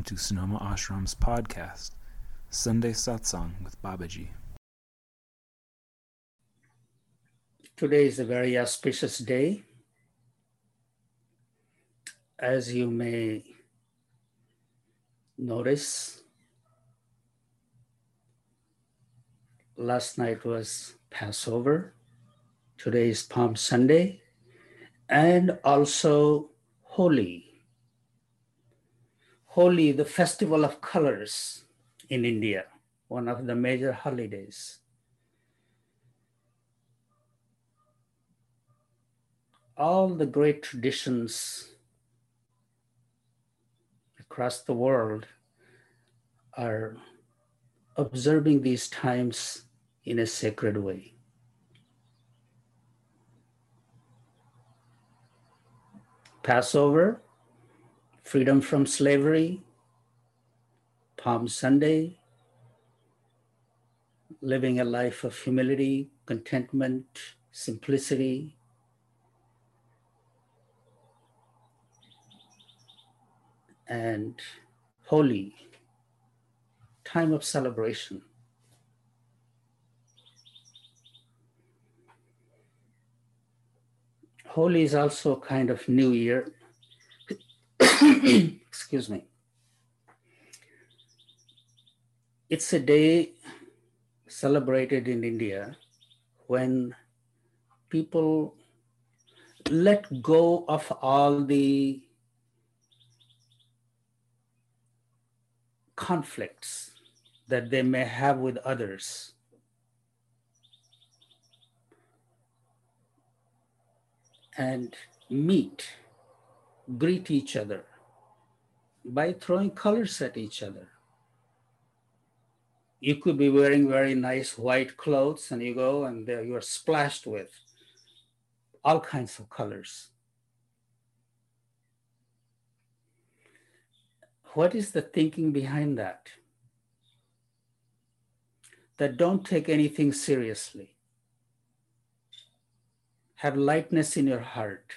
Welcome to Sonoma Ashram's podcast, Sunday Satsang with Babaji. Today is a very auspicious day. As you may notice, last night was Passover, today is Palm Sunday, and also Holi Holi, the festival of colors in India, one of the major holidays. All the great traditions across the world are observing these times in a sacred way. Passover freedom from slavery, Palm Sunday, living a life of humility, contentment, simplicity. And holy time of celebration. Holi is also a kind of New Year excuse me. It's a day celebrated in India when people let go of all the conflicts that they may have with others. And meet greet each other by throwing colors at each other. You could be wearing very nice white clothes and you go and you are splashed with all kinds of colors. What is the thinking behind that? That don't take anything seriously. Have lightness in your heart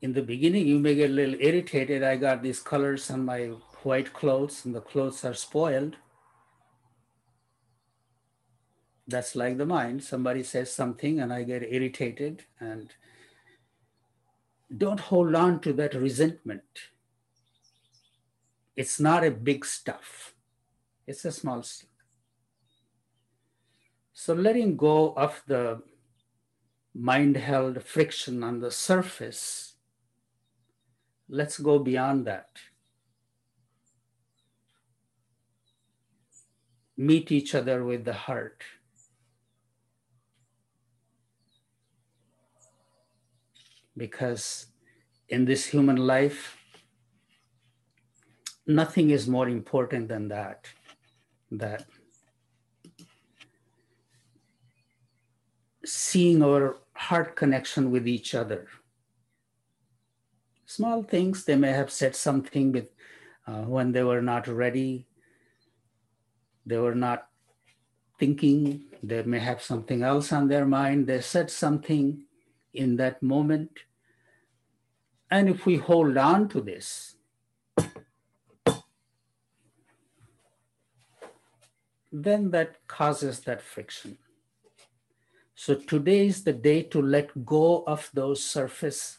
in the beginning, you may get a little irritated. I got these colors on my white clothes, and the clothes are spoiled. That's like the mind. Somebody says something, and I get irritated. And don't hold on to that resentment. It's not a big stuff, it's a small stuff. So, letting go of the mind held friction on the surface Let's go beyond that. Meet each other with the heart. Because in this human life, nothing is more important than that. That seeing our heart connection with each other small things. They may have said something with, uh, when they were not ready, they were not thinking, they may have something else on their mind. They said something in that moment. And if we hold on to this, then that causes that friction. So today is the day to let go of those surface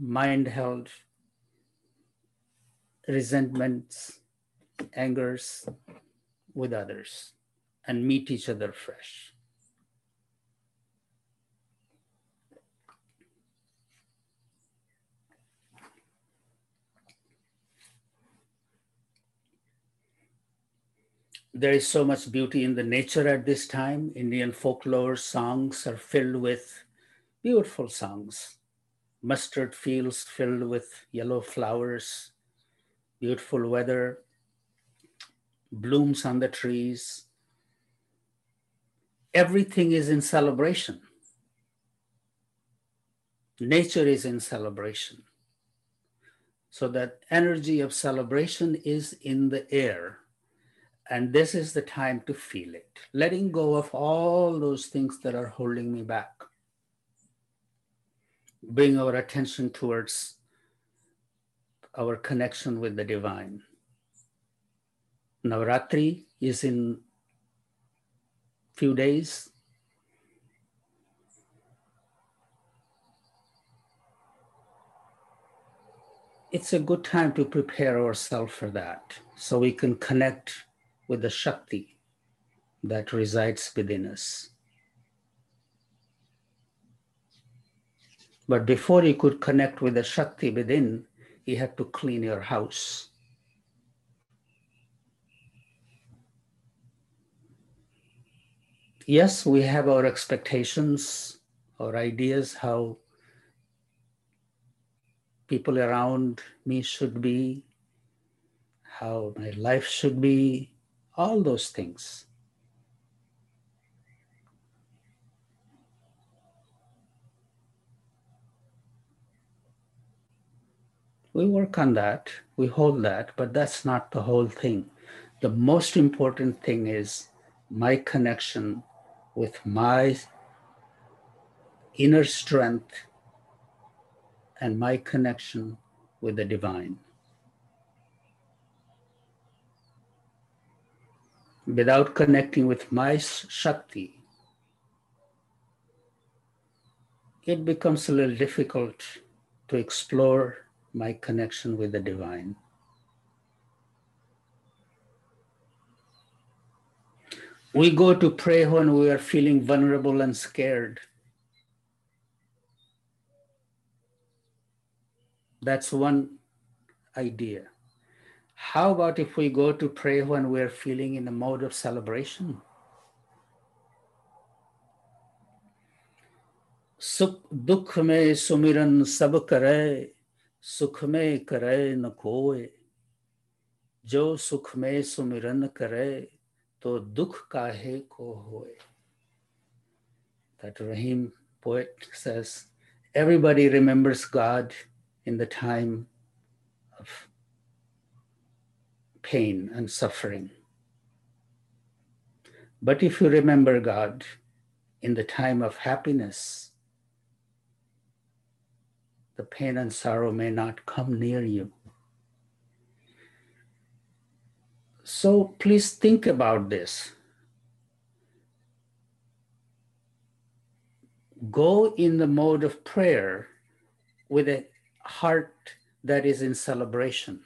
mind held resentments, angers with others and meet each other fresh. There is so much beauty in the nature at this time. Indian folklore songs are filled with beautiful songs mustard fields filled with yellow flowers, beautiful weather, blooms on the trees. Everything is in celebration. Nature is in celebration. So that energy of celebration is in the air. And this is the time to feel it, letting go of all those things that are holding me back bring our attention towards our connection with the divine. Navratri is in few days. It's a good time to prepare ourselves for that so we can connect with the Shakti that resides within us. But before you could connect with the Shakti within, you have to clean your house. Yes, we have our expectations, our ideas, how people around me should be, how my life should be, all those things. We work on that, we hold that, but that's not the whole thing. The most important thing is my connection with my inner strength and my connection with the divine. Without connecting with my Shakti, it becomes a little difficult to explore my connection with the divine. We go to pray when we are feeling vulnerable and scared. That's one idea. How about if we go to pray when we're feeling in a mode of celebration? सुख दुख में सुमिरन सब करे सुख में करे न कोय जो सुख में सुमिरन करे तो दुख काहे को होए that Rahim poet says everybody remembers God in the time of pain and suffering but if you remember God in the time of happiness the pain and sorrow may not come near you. So please think about this. Go in the mode of prayer with a heart that is in celebration.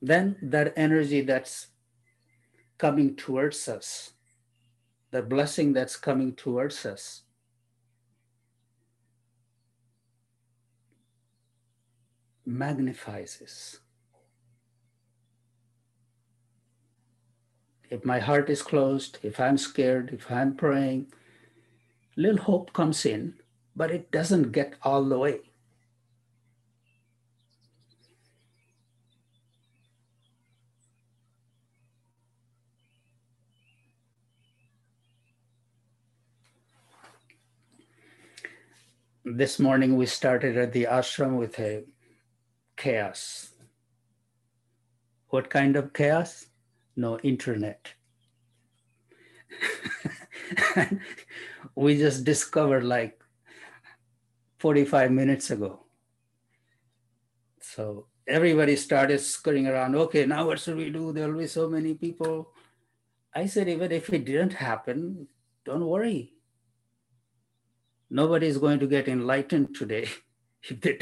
Then that energy that's coming towards us, the blessing that's coming towards us. magnifies. If my heart is closed, if I'm scared, if I'm praying, little hope comes in, but it doesn't get all the way. This morning we started at the ashram with a chaos. What kind of chaos? No internet. we just discovered like 45 minutes ago. So everybody started scurrying around. Okay, now what should we do? There will be so many people. I said, even if it didn't happen, don't worry nobody is going to get enlightened today if they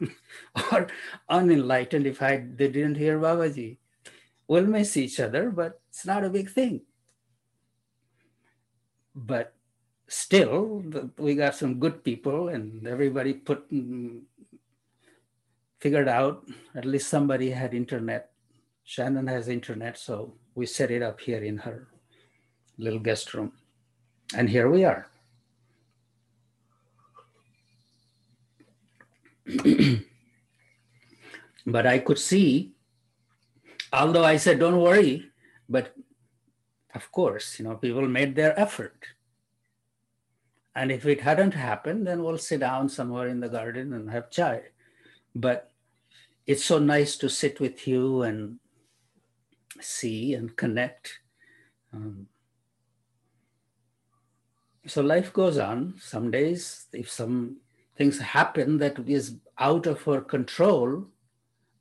or unenlightened if I they didn't hear Babaji. We'll miss each other, but it's not a big thing. But still, we got some good people, and everybody put mm, figured out. At least somebody had internet. Shannon has internet, so we set it up here in her little guest room, and here we are. but I could see, although I said, don't worry, but of course, you know, people made their effort. And if it hadn't happened, then we'll sit down somewhere in the garden and have chai. But it's so nice to sit with you and see and connect. Um, so life goes on. Some days, if some things happen that is out of our control,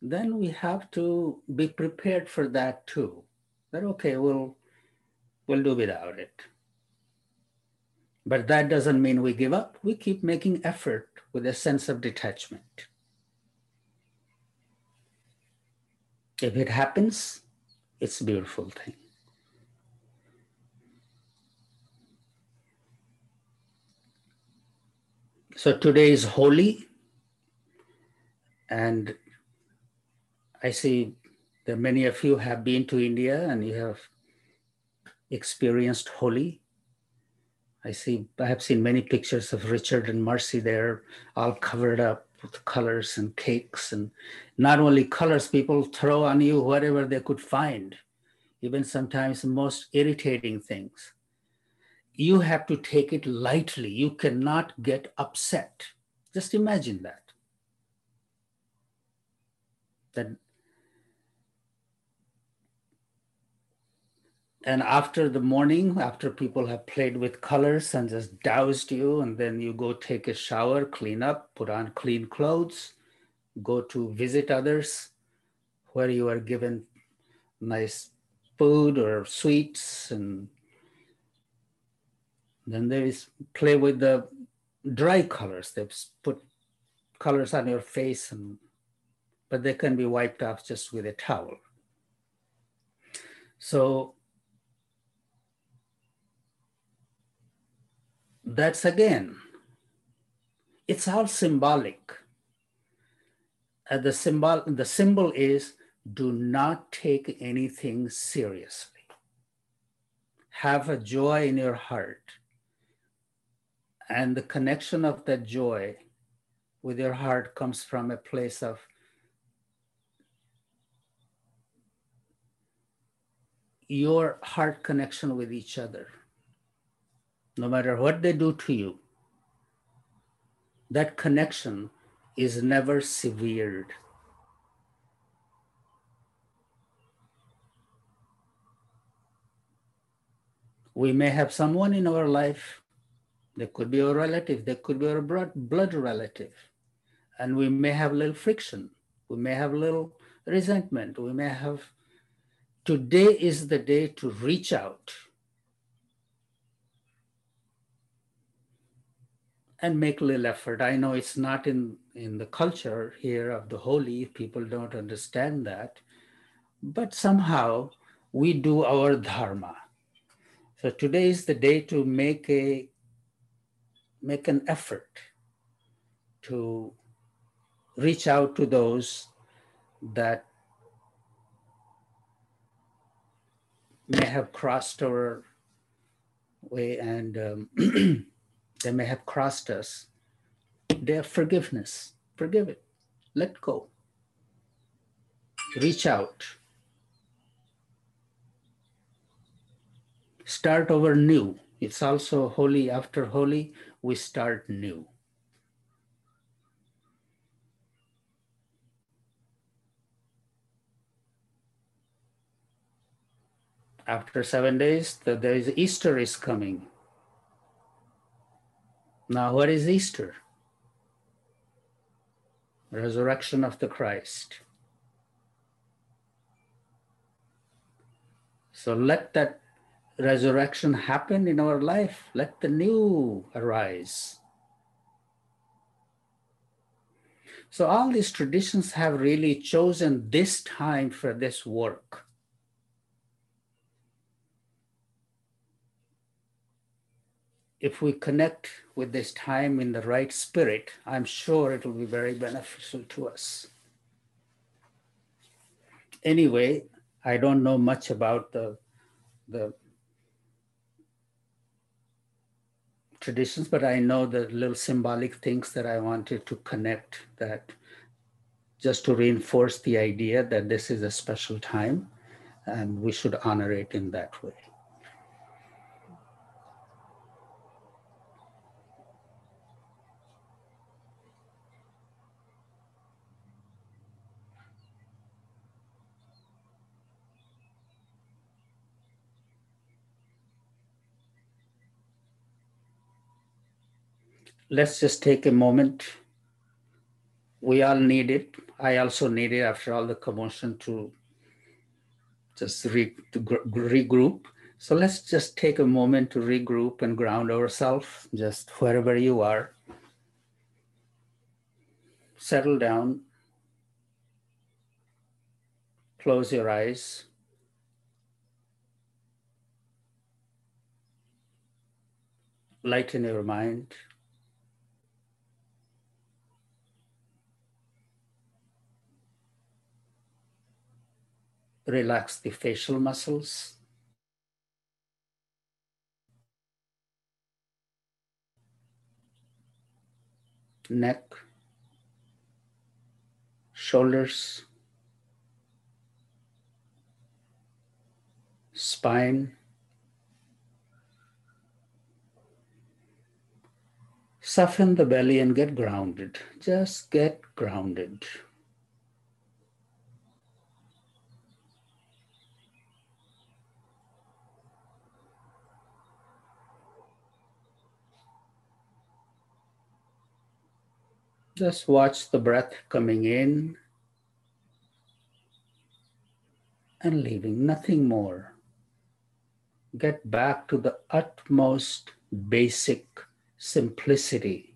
then we have to be prepared for that too. That okay, we'll we'll do without it. But that doesn't mean we give up. We keep making effort with a sense of detachment. If it happens, it's a beautiful thing. So today is Holi, and I see that many of you have been to India and you have experienced Holi. I see, I have seen many pictures of Richard and Marcy there, all covered up with colors and cakes. And not only colors, people throw on you whatever they could find, even sometimes the most irritating things you have to take it lightly. You cannot get upset. Just imagine that. That and after the morning, after people have played with colors and just doused you, and then you go take a shower, clean up, put on clean clothes, go to visit others where you are given nice food or sweets and then there is play with the dry colors. They put colors on your face, and but they can be wiped off just with a towel. So that's again, it's all symbolic. Uh, the symbol, the symbol is do not take anything seriously. Have a joy in your heart and the connection of that joy with your heart comes from a place of your heart connection with each other. No matter what they do to you, that connection is never severed. We may have someone in our life they could be a relative, they could be a blood, relative. And we may have little friction. We may have little resentment. We may have. Today is the day to reach out and make a little effort. I know it's not in, in the culture here of the Holi, people don't understand that, but somehow we do our dharma. So today is the day to make a make an effort to reach out to those that may have crossed our way and um, they may have crossed us. Their forgiveness, forgive it, let go, reach out, start over new. It's also holy after Holi we start new. After seven days, the, there is Easter is coming. Now, what is Easter? Resurrection of the Christ. So let that resurrection happen in our life, let the new arise. So, all these traditions have really chosen this time for this work. If we connect with this time in the right spirit, I'm sure it will be very beneficial to us. Anyway, I don't know much about the, the traditions, but I know the little symbolic things that I wanted to connect that just to reinforce the idea that this is a special time and we should honor it in that way. Let's just take a moment. We all need it. I also need it after all the commotion to just re, to regroup. So let's just take a moment to regroup and ground ourselves, just wherever you are. Settle down. Close your eyes. Lighten your mind. Relax the facial muscles. Neck, shoulders, spine, soften the belly and get grounded. Just get grounded. Just watch the breath coming in and leaving, nothing more. Get back to the utmost basic simplicity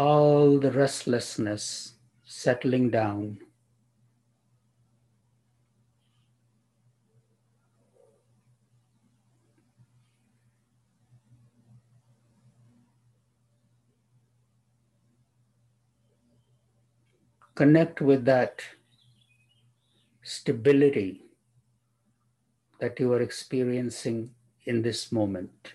all the restlessness settling down. Connect with that stability that you are experiencing in this moment.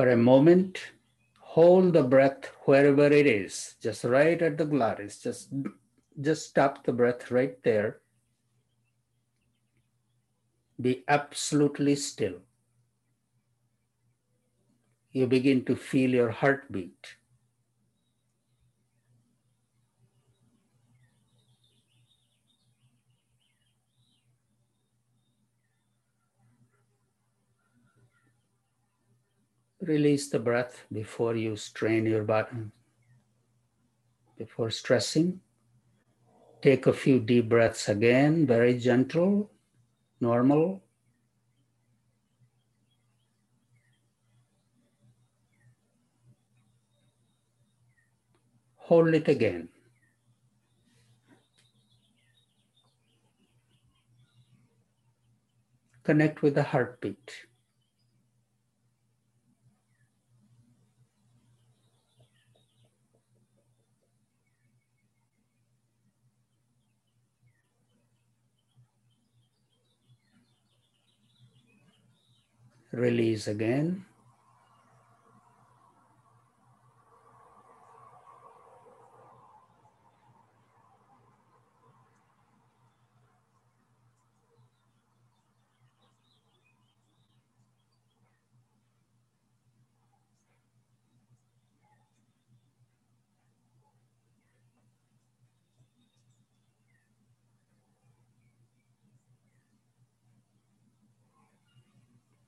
For a moment, hold the breath wherever it is, just right at the glottis. Just, just stop the breath right there. Be absolutely still. You begin to feel your heartbeat. Release the breath before you strain your body. Before stressing, take a few deep breaths again, very gentle, normal. Hold it again. Connect with the heartbeat. Release again.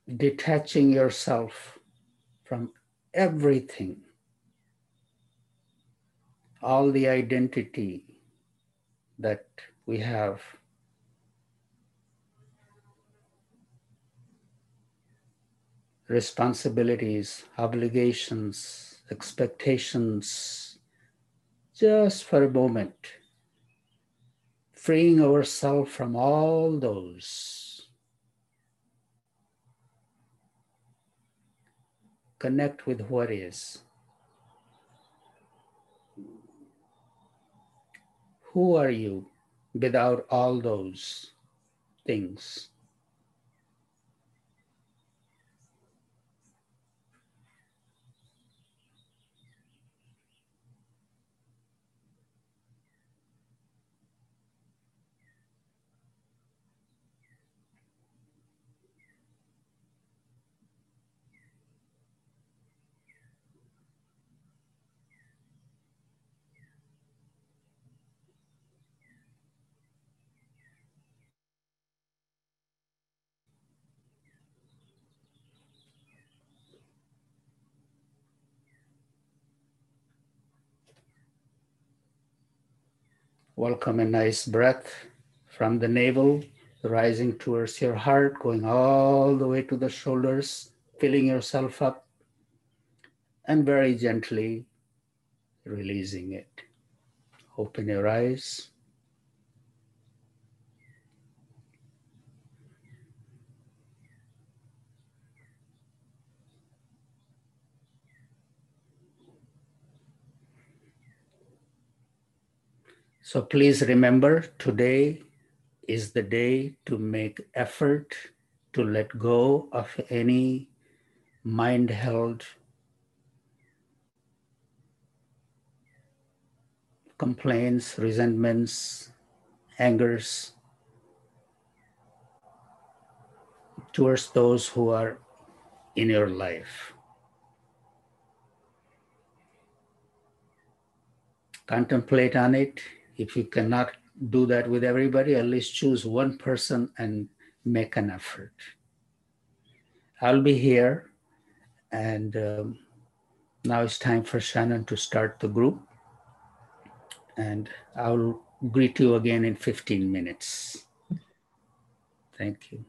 Detaching yourself from everything, all the identity that we have. Responsibilities, obligations, expectations, just for a moment, freeing ourselves from all those connect with what is. Who are you without all those things? Welcome a nice breath from the navel, rising towards your heart, going all the way to the shoulders, filling yourself up, and very gently releasing it. Open your eyes. So please remember today is the day to make effort to let go of any mind held complaints, resentments, angers towards those who are in your life. Contemplate on it if you cannot do that with everybody, at least choose one person and make an effort. I'll be here, and um, now it's time for Shannon to start the group. And I'll greet you again in 15 minutes. Thank you.